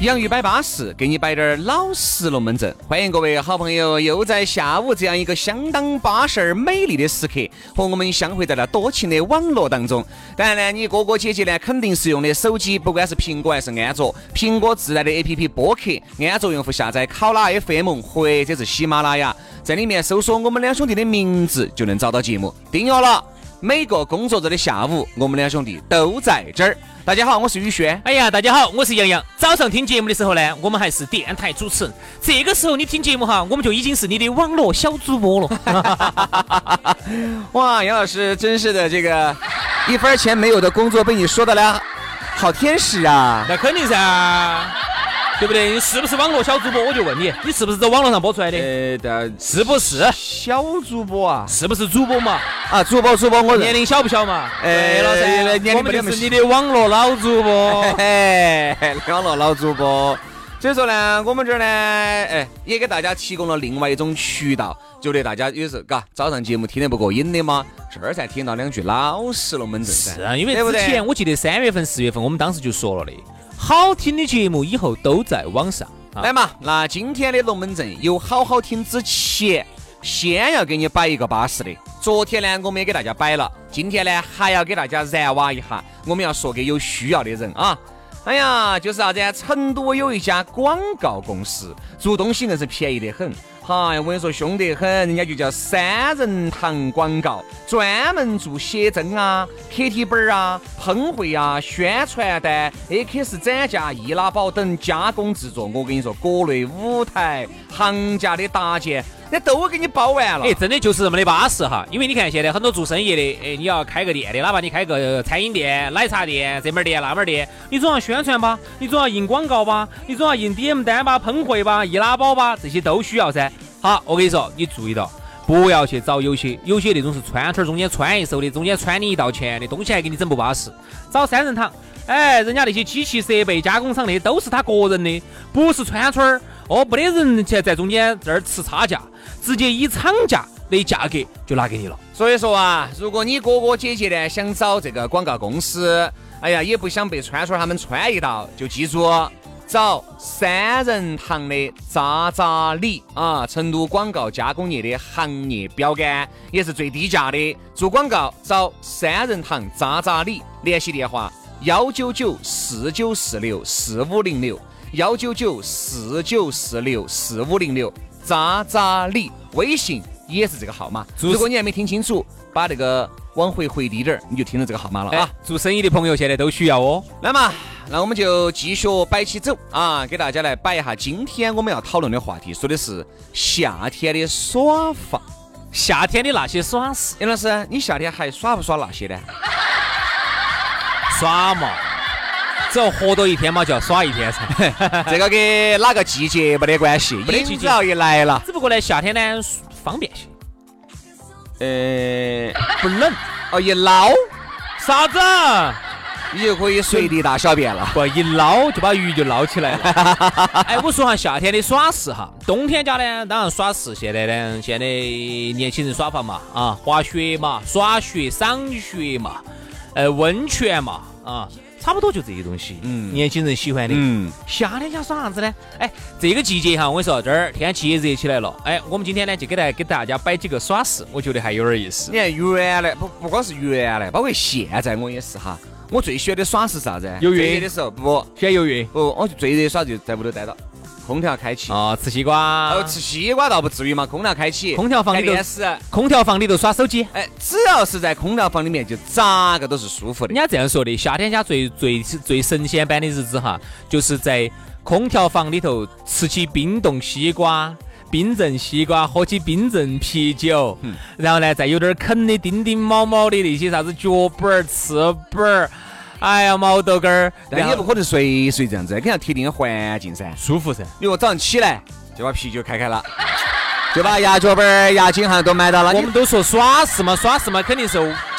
洋芋摆巴适，给你摆点儿老实龙门阵。欢迎各位好朋友，又在下午这样一个相当巴适、美丽的时刻，和我们相会在了多情的网络当中。当然呢，你哥哥姐姐呢，肯定是用的手机，不管是苹果还是安卓，苹果自带的 APP 播客，安卓用户下载考拉 FM 或者是喜马拉雅，在里面搜索我们两兄弟的名字，就能找到节目，订阅了。每个工作日的下午，我们两兄弟都在这儿。大家好，我是宇轩。哎呀，大家好，我是杨洋。早上听节目的时候呢，我们还是电台主持人；这个时候你听节目哈，我们就已经是你的网络小主播了。哇，杨老师真是的，这个一分钱没有的工作被你说的了，好天使啊！那肯定噻。对不对？你是不是网络小主播？我就问你，你是不是在网络上播出来的？呃，是不是小主播啊？是不是主播嘛？啊，主播主播，我年龄小不小嘛？哎，老噻，我们就是你的网络老主播，网络老主播。所以说呢，我们这儿呢，哎，也给大家提供了另外一种渠道，觉得大家有时候嘎早上节目听得不过瘾的嘛，这儿才听到两句老实龙门阵。是啊，因为之前我记得三月份、四月份，我们当时就说了的。好听的节目以后都在网上，来嘛！那今天的龙门阵有好好听之前，先要给你摆一个巴适的。昨天呢，我们也给大家摆了，今天呢还要给大家燃挖一下。我们要说给有需要的人啊！哎呀，就是啥子？成都有一家广告公司，做东西硬是便宜得很。嗨，我跟你说，凶得很，人家就叫三人堂广告，专门做写真啊、KT 本啊、喷绘啊、宣传单、X 展架、易拉宝等加工制作。我跟你说，各类舞台、行家的搭建。那都给你包完了，哎，真的就是这么的巴适哈。因为你看现在很多做生意的，哎，你要开个店的，哪怕你开个餐饮店、奶茶店、这门店那门店，你总要宣传吧，你总要印广告吧，你总要印 DM 单吧、喷绘吧、易拉宝吧，这些都需要噻。好，我跟你说，你注意到，不要去找有些有些那种是穿串中间穿一手的，中间穿你一道钱的东西还给你整不巴适。找三人堂，哎，人家那些机器设备加工厂的都是他个人的，不是串串儿。哦，没得人去在中间这儿吃差价，直接以厂价的价格就拿给你了。所以说啊，如果你哥哥姐姐呢想找这个广告公司，哎呀，也不想被川川他们穿一道，就记住找三人堂的渣渣李啊，成都广告加工业的行业标杆，也是最低价的。做广告找三人堂渣渣李，联系电话幺九九四九四六四五零六。幺九九四九四六四五零六，渣渣李，微信也是这个号码。如果你还没听清楚，把那个往回回低点儿，你就听到这个号码了啊！做生意的朋友现在都需要哦。那么，那我们就继续摆起走啊，给大家来摆一下今天我们要讨论的话题，说的是夏天的耍法，夏天的那些耍事。杨老师，你夏天还耍不耍那些呢？耍嘛。只要活多一天嘛，就要耍一天噻。这个跟哪个季节没得关系，没得季节一来了。只不过呢，夏天呢方便些。呃，不冷。哦，一捞啥子？你就可以随地大小便了。不，一捞就把鱼就捞起来了。哎，我说下，夏天的耍事哈，冬天家呢，当然耍事。现在呢，现在年轻人耍法嘛，啊，滑雪嘛，耍雪、赏雪嘛，呃，温泉嘛，啊。差不多就这些东西，嗯，年轻人喜欢的。嗯，夏天想耍啥子呢？哎，这个季节哈，我跟你说，这儿天气也热起来了。哎，我们今天呢，就给大给大家摆几个耍事，我觉得还有点意思。你看原来不不光是原来，包括现在我也是哈。我最喜欢的耍是啥子？游泳的时候不，喜欢游泳。不，我最热耍就在屋头待着。空调开启啊，吃西瓜哦，吃西瓜倒不至于嘛。空调开启，空调房里头电视，空调房里头耍手机。哎，只要是在空调房里面，就咋个都是舒服的。人家这样说的，夏天家最最最神仙般的日子哈，就是在空调房里头吃起冰冻西瓜、冰镇西瓜，喝起冰镇啤酒，然后呢，再有点啃的叮叮毛毛的那些啥子脚板儿、翅膀儿。哎呀，毛豆干儿，但也不可能随随这样子，肯定要特定的环境噻。舒服噻。如果早上起来就把啤酒开开了，就把牙脚板、牙巾哈都买到了。我们都说耍是嘛，耍是嘛，肯定是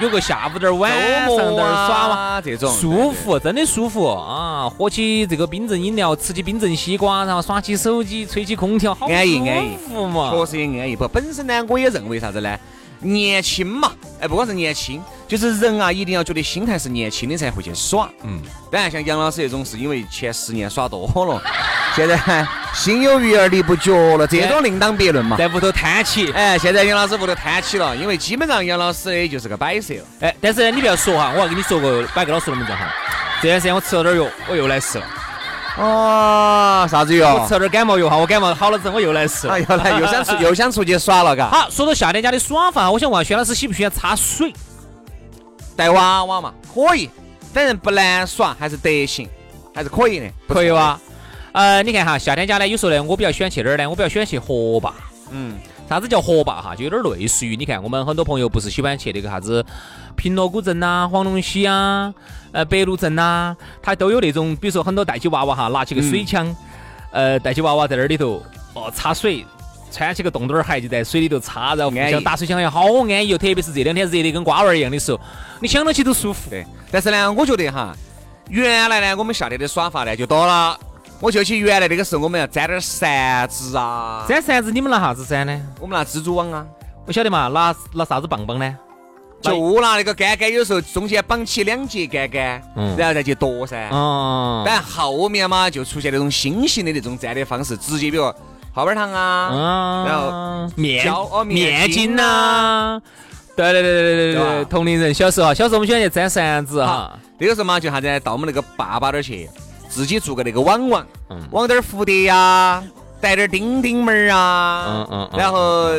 有个下午点儿、晚上点儿耍嘛，这种舒服，真的舒服啊！喝起这个冰镇饮料，吃起冰镇西瓜，然后耍起手机，吹起空调，好安逸安逸舒服嘛。确实也安逸。不，本身呢，我也认为啥子呢？年轻嘛，哎，不光是年轻，就是人啊，一定要觉得心态是年轻的才会去耍。嗯，当然像杨老师这种，是因为前十年耍多了，现在心有余而力不足了，这种另当别论嘛。在屋头摊起，哎，现在杨老师屋头摊起了，因为基本上杨老师的就是个摆设了。哎，但是你不要说哈，我要跟你说个摆个老实龙门阵哈。这段时间我吃了点药，我又来事了。哦，啥子药？我吃了点感冒药哈，我感冒好了之后我又来试了，又来又想出又想出去耍了，嘎。好，说到夏天家的耍法，我想问薛老师喜不喜欢插水？带娃娃嘛，可以，反正不难耍，还是得行，还是可以的，可以哇。呃，你看哈，夏天家呢，有时候呢，我比较喜欢去哪儿呢？我比较喜欢去河坝。嗯，啥子叫河坝哈？就有点类似于，你看我们很多朋友不是喜欢去那个啥子平乐古镇呐、黄龙溪啊、呃白鹿镇呐，它都有那种，比如说很多带起娃娃哈，拿起个水枪，呃，带起娃娃在那里头哦插水，穿起个洞洞儿鞋就在水里头擦，然后互相打水枪，好安逸哦。特别是这两天热得跟瓜娃儿一样的时候，你想到起都舒服。对，但是呢，我觉得哈，原来呢，我们夏天的耍法呢就多了。我就去原来那个时候，我们要粘点扇子啊，粘扇子，你们拿啥子粘呢？我们拿蜘蛛网啊，不晓得嘛，拿拿啥子棒棒呢？就拿那个杆杆，有时候中间绑起两节杆杆，然后再去剁噻。哦。但后面嘛，就出现那种新型的那种粘的方式，直接比如泡泡糖啊，然后面哦面筋呐。对对对对对对对，同龄人小时候，小时候我们喜欢去粘扇子哈。那个时候嘛，就啥子到我们那个坝坝那儿去。自己做个那个网网，网点蝴蝶呀，带点钉钉门儿啊，嗯嗯，然后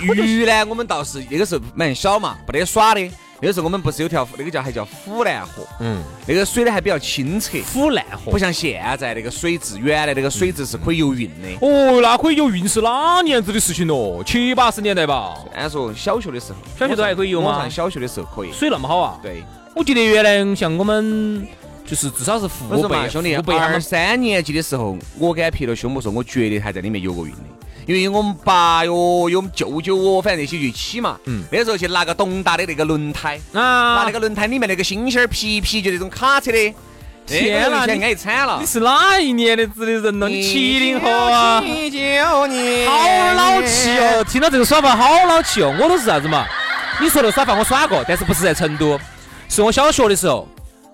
鱼呢，我们倒是那个时候蛮小嘛，不得耍的。那个时候我们不是有条那个叫还叫虎烂河，嗯，那个水呢还比较清澈。虎烂河不像现在那个水质，原来那个水质是可以游泳的。哦，那可以游泳是哪年子的事情咯？七八十年代吧。按说小学的时候，小学都还可以游吗？上小学的时候可以。水那么好啊？对。我记得原来像我们。就是至少是父辈兄弟，二三年级的时候，我敢拍了胸脯说，我绝对还在里面游过泳的。因为我们爸哟，有我们舅舅哦，反正那些就一起嘛。嗯。那时候去拿个东大的那个轮胎，啊，拿那个轮胎里面那个星星儿皮皮，就那种卡车的。天哪！安逸惨了。你是哪一年的子的人呢？你七零后啊？七九年。好老气哦！听到这个耍法好老气哦！我都是啥子嘛？你说的耍法我耍过，但是不是在成都，是我小学的时候。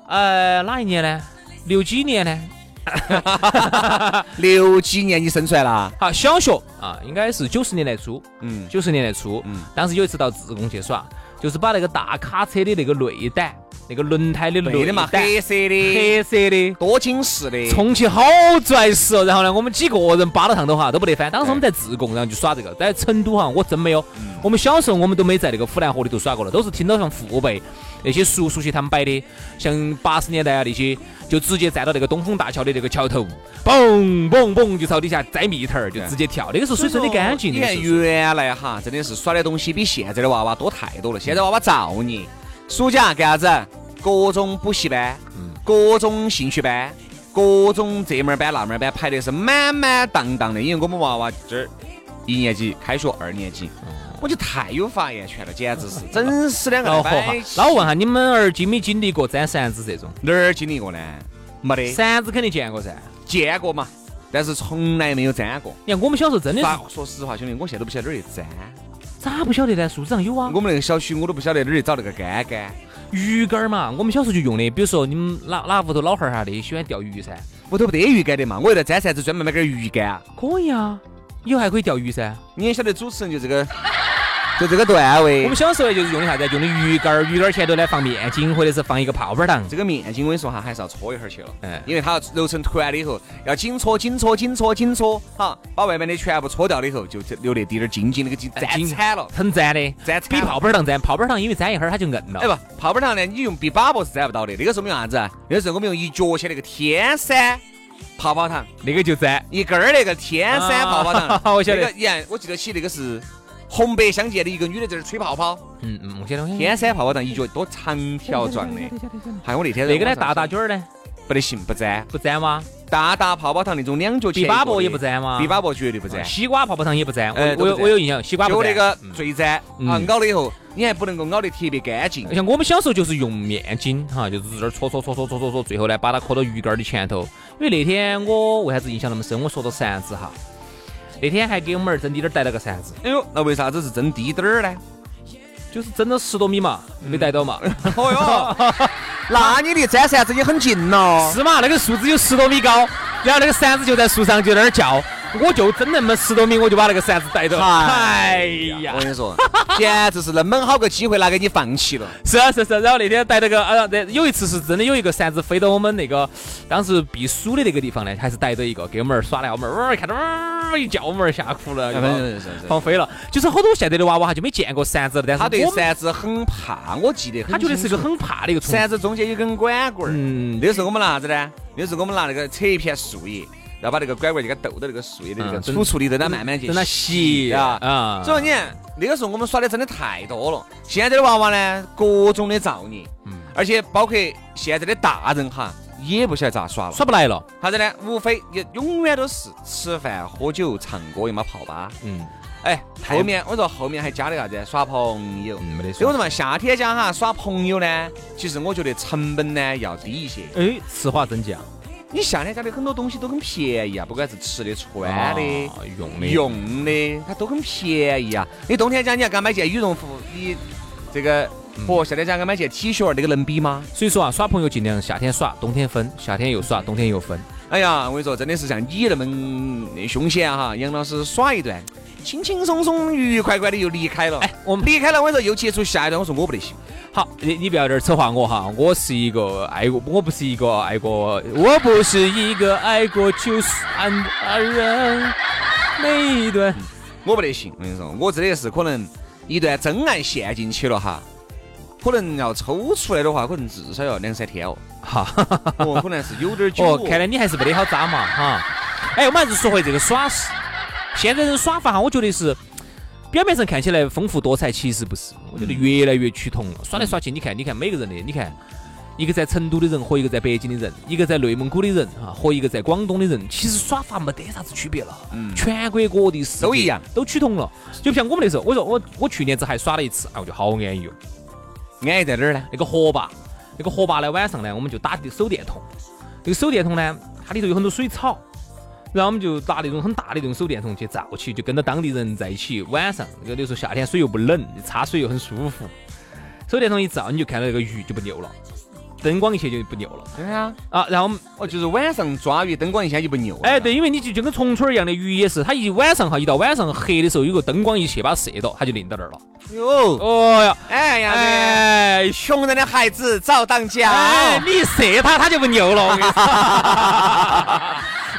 呃，哪一年呢？六几年呢？六几年你生出来了？好，小学啊，应该是九十年代初。嗯，九十年代初。嗯，当时有一次到自贡去耍，就是把那个大卡车的那个内胆。那个轮胎的内的嘛，黑色的，黑色的，多金饰的，充气好拽实哦。然后呢，我们几个人扒到上头哈都不得翻。当时我们在自贡，然后就耍这个。在成都哈，我真没有。我们小时候我们都没在那个府南河里头耍过了，都是听到像父辈那些叔叔些他们摆的，像八十年代啊那些，就直接站到那个东风大桥的那个桥头，嘣嘣嘣就朝底下摘蜜桃儿，就直接跳。那个时候水真的干净。你看原来哈，真的是耍的东西比现在的娃娃多太多了。现在娃娃造孽。暑假干啥子？各种补习班，各种兴趣班，各种这门班那门班排的是满满当当的。因为我们娃娃这儿一年级开学，二年级，我就太有发言权了，简直是整死两个那我问下你们儿经没经历过粘扇子这种？哪儿经历过呢？没得。扇子肯定见过噻，见过嘛，但是从来没有粘过。你看我们小时候真的是，说实话，兄弟，我现在都不晓得哪儿去粘。咋不晓得呢？树上有啊。我们那个小区我都不晓得哪儿去找那个杆杆。鱼竿嘛，我们小时候就用的。比如说你们哪哪屋头老汉儿哈的喜欢钓鱼噻，屋头不得鱼竿的嘛，我为了粘扇子专门买根鱼竿。可以啊，以后还可以钓鱼噻。你也晓得主持人就这个。就这个段位，我们小时候就是用的啥子？用的鱼竿儿，鱼竿儿前头呢放面筋，或者是放一个泡泡糖。这个面筋我跟你说哈，还是要搓一会儿去了，嗯，因为它揉成团了以后，要紧搓、紧搓、紧搓、紧搓，哈，把外面的全部搓掉了以后，就留那滴点儿筋筋，那个筋粘惨了，很粘的，粘比泡泡糖粘。泡泡糖因为粘一会儿它就硬了。哎不，泡泡糖呢，你用比把不是粘不到的。那个时候我们用啥子？那个时候我们用一角钱那个天山泡泡糖，那个就粘一根儿那个天山泡泡糖。我晓得。你看，我记得起那个是。红白相间的一个女的在这吹泡泡，嗯嗯，我晓得，我晓得天山泡泡糖一脚多长条状的，还有我那天那个呢，大大卷儿呢，不得行，不粘。不粘吗？大大泡泡糖那种两角钱毕巴博也不粘吗？比巴博绝对不粘，西瓜泡泡糖也不粘。我我有我有印象，西瓜。就那个嗯最粘啊，嗯熬了以后你还不能够咬得特别干净。像我们小时候就是用面筋哈，就是在这儿搓搓搓搓搓搓搓，最后呢把它磕到鱼竿儿的前头。因为那天我为啥子印象那么深？我说到馓子哈，那天还给我们儿真滴点儿带了个扇子，哎呦，那为啥子是真滴点儿呢？就是整了十多米嘛，没逮到嘛。哦哟，那你离粘扇子也很近喽。是嘛？那个树枝有十多米高，然后那个扇子就在树上就在那儿叫，我就真那么十多米，我就把那个扇子带到。哎呀我，跟你说，简直是那么好个机会拿给你放弃了。是啊是是，然后那天带那个呃，那有一次是真的有一个扇子飞到我们那个当时避暑的那个地方呢，还是逮着一个给我们儿耍的，我们儿看到儿一叫，我们儿吓哭了，放飞了。就是好多现在的娃娃哈就没见过扇子了，但是他对扇子很怕，我记得他觉得是个很怕的一个虫。馓子中间有根管管儿。嗯，那时候我们拿啥子呢？那时候我们拿那个扯一片树叶，然后把那个拐棍就给它逗到那个树叶的那个嗯楚处里头，让它慢慢去让它吸啊。啊。所以你看，那个时候我们耍的真的太多了。现在的娃娃呢，各种的造孽，嗯而且包括现在的大人哈，也不晓得咋耍了。耍不来了。啥子呢？无非也永远都是吃饭、喝酒、唱歌，要么泡吧。嗯哎，后面我说后面还加了啥子？耍朋友。嗯，没得说。所以我说嘛，夏天家哈耍朋友呢，其实我觉得成本呢要低一些。哎，此话怎讲？你夏天家的很多东西都很便宜啊，不管是吃的、穿的、啊用的用的，它都很便宜啊。你冬天家你要敢买件羽绒服，你这个嗯和夏天家敢买件 T 恤，那个能比吗？所以说啊，耍朋友尽量夏天耍，冬天分；夏天又耍，冬天又分。哎呀，我跟你说，真的是像你那么凶险哈，杨老师耍一段，轻轻松松、愉愉快快的又离开了。哎，我们离开了，我跟你说又接触下一段，我说我不得行。好，你你不要在这儿扯话我哈，我是一个爱过，我不是一个爱过，我不是一个爱过就算的人。每一段，我不得行，我跟你说，我真的是可能一段真爱陷进去了哈，可能要抽出来的话，可能至少要两三天哦。哈，我，可能是有点久哦，看来你还是没得好渣嘛哈。哎，我们还是说回这个耍事，现在人耍法哈，我觉得是表面上看起来丰富多彩，其实不是，我觉得越来越趋同了。耍来耍去，你看，你看每个人的，你看。一个在成都的人和一个在北京的人，一个在内蒙古的人哈和一个在广东的人，其实耍法没得啥子区别了。嗯全国各地都一样，都趋同了。就像我们那时候，我说我我去年子还耍了一次，哎，我就好安逸哦。安逸在哪儿呢？那个河坝，那个河坝呢，晚上呢，我们就打手电筒。那个手电筒呢，它里头有很多水草，然后我们就拿那种很大的那种手电筒去照起，就跟着当地人在一起。晚上那个那时候夏天水又不冷，插水又很舒服。手电筒一照，你就看到那个鱼就不扭了，灯光一切就不扭了对啊，啊。然后我们哦，就是晚上抓鱼，灯光一下就不溜了。哎，对，因为你就就跟虫虫一样的鱼也是，它一晚上哈，一到晚上黑的时候，有个灯光一切把它射到，它就淋到那儿了。哟，哦呀，哎呀，哎，穷人的孩子早当家。哎，你射它，它就不扭了。我跟你说，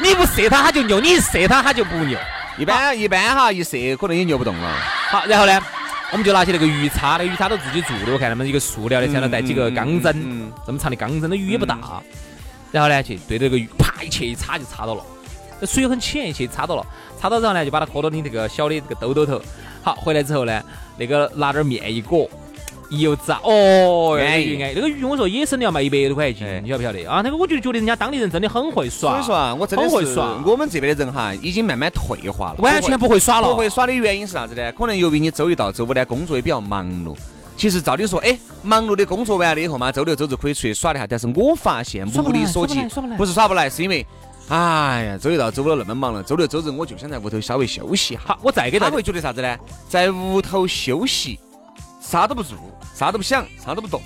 你不射它，它就扭；你一射它，它就不扭。一般一般哈，一射可能也扭不动了。好，然后呢，我们就拿起那个鱼叉，那个鱼叉都自己做的，我看他们一个塑料的，上头带几个钢针，这么长的钢针，那鱼也不大。然后呢，去对着个鱼，啪一切一插就插到了。那水很浅，一切插到了，插到之后呢，就把它搁到你这个小的这个兜兜头。好，回来之后呢，那个拿点面一裹，一油炸，哦，那个安逸安逸，那个鱼我说野生的要卖一百多块一斤哎，你晓不晓得啊？那个我就觉得人家当地人真的很会耍，所以说啊，我真的会耍我们这边的人哈，已经慢慢退化了，完全不会耍了，不会耍的原因是啥子呢？可能由于你周一到周五呢，工作也比较忙碌。其实照理说，哎，忙碌的工作完了以后嘛，周六周日可以出去耍一下。但是我发现目力所及不是耍不来，是因为，哎呀，周一到周五都那么忙了，周六周日我就想在屋头稍微休息一下。好，我再给大家他会觉得啥子呢？在屋头休息，啥都不做，啥都不想，啥都不动，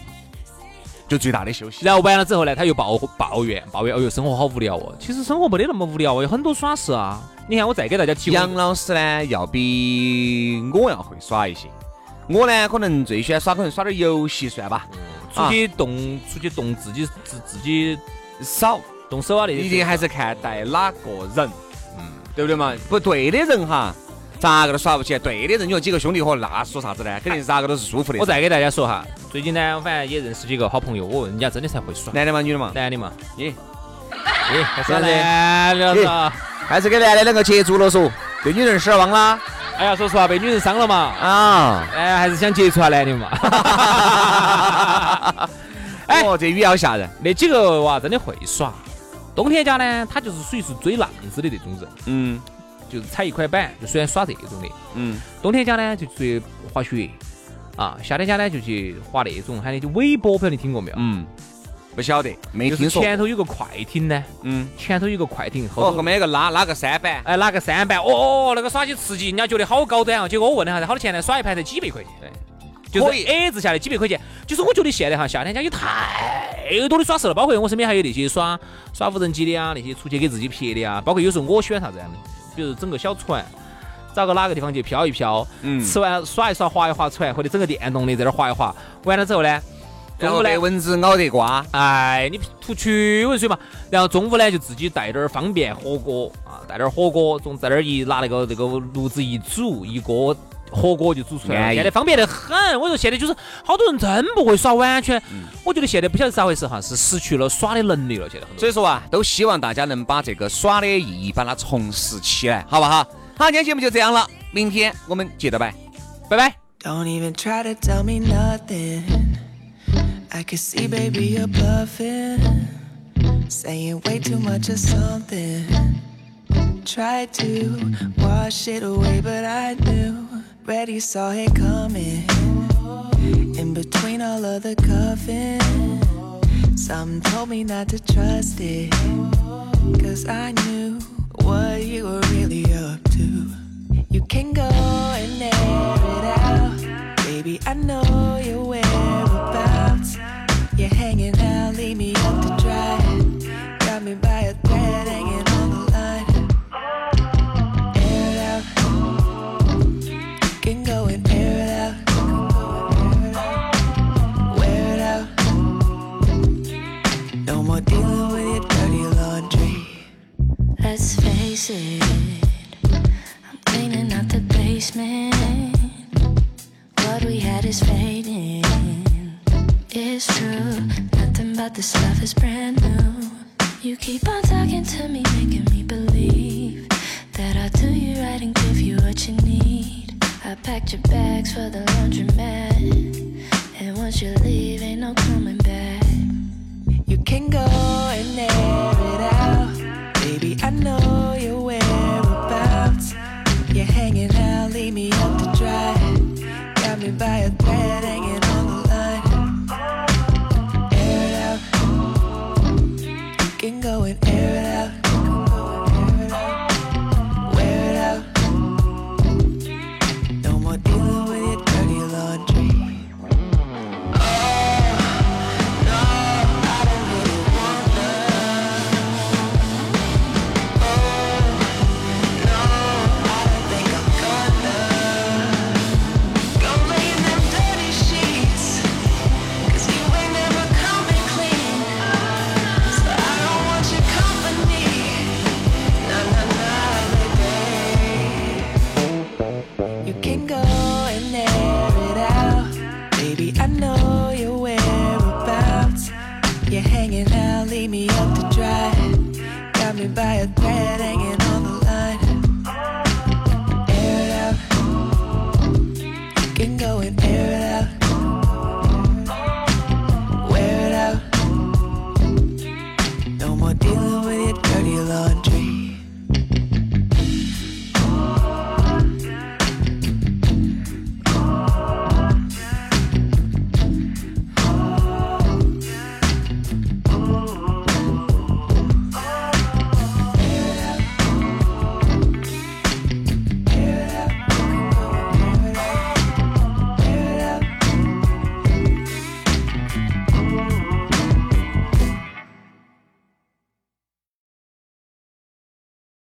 就最大的休息。然后完了之后呢，他又抱抱怨抱怨，哎呦，生活好无聊哦。其实生活没得那么无聊哦，有很多耍事啊。你看，我再给大家提供杨老师呢，要比我要会耍一些。我呢，可能最喜欢耍，可能耍点游戏算吧，出去动，出去动自己自自己少，动手啊那些。一定还是看带哪个人，嗯，对不对嘛？不对的人哈，咋个都耍不起来。对的人，你说几个兄弟伙，那说啥子呢？肯定是咋个都是舒服的。我再给大家说哈，最近呢，我反正也认识几个好朋友，我问人家真的才会耍。男的嘛，女的嘛？男的嘛，咦，咦，还是男的是吧？还是给男的两个接住了说，对女人失望啦？哎呀，说实话，被女人伤了嘛，啊，哎，还是想接触下男的嘛。哎，哦，这雨要吓人。那几个娃真的会耍。冬天家呢，他就是属于是追浪子的那种人，嗯就是踩一块板就喜欢耍这种的。嗯，冬天家呢就去滑雪啊，夏天家呢就去滑那种喊的就尾波，不晓得你听过没有？嗯，不晓得，没就是听说。前头有个快艇呢，嗯，前头有个快艇，哦，后头后面有个拉拉个三板。哎拉个三板，哦，那个耍起刺激，人家觉得好高端啊。结果我问了下，好多钱呢？耍一盘才几百块钱。对，就是 A 字下来几百块钱，就是我觉得现在哈夏天家有太多的耍事了，包括我身边还有那些耍耍无人机的啊，那些出去给自己拍的啊，包括有时候我喜欢啥子啊，比如整个小船，找个哪个地方去漂一漂，嗯吃完耍一耍，划一划船，或者整个电动的在那儿划一划，完了之后呢，中午呢蚊子咬得瓜。哎，你吐驱蚊水嘛，然后中午呢就自己带点儿方便火锅啊，带点儿火锅，总在那儿一拿那个那个炉子一煮，一锅火锅就煮出来了。现在方便得很，我说现在就是好多人真不会耍，完全，嗯我觉得现在不晓得咋回事哈，是失去了耍的能力了。现在很多所以说啊，都希望大家能把这个耍的意义把它重拾起来，好不好？好，今天节目就这样了，明天我们接着拜，拜拜。Don't even try to tell me nothing. I can see, baby, you're bluffing. Saying way too much of something. Tried to wash it away, but I knew. Already saw it coming. In between all of the cuffing. Something told me not to trust it. Cause I knew what you were really up to. You can go and air it out. Baby, I know face I'm cleaning out the basement. What we had is fading. It's true, nothing but the stuff is brand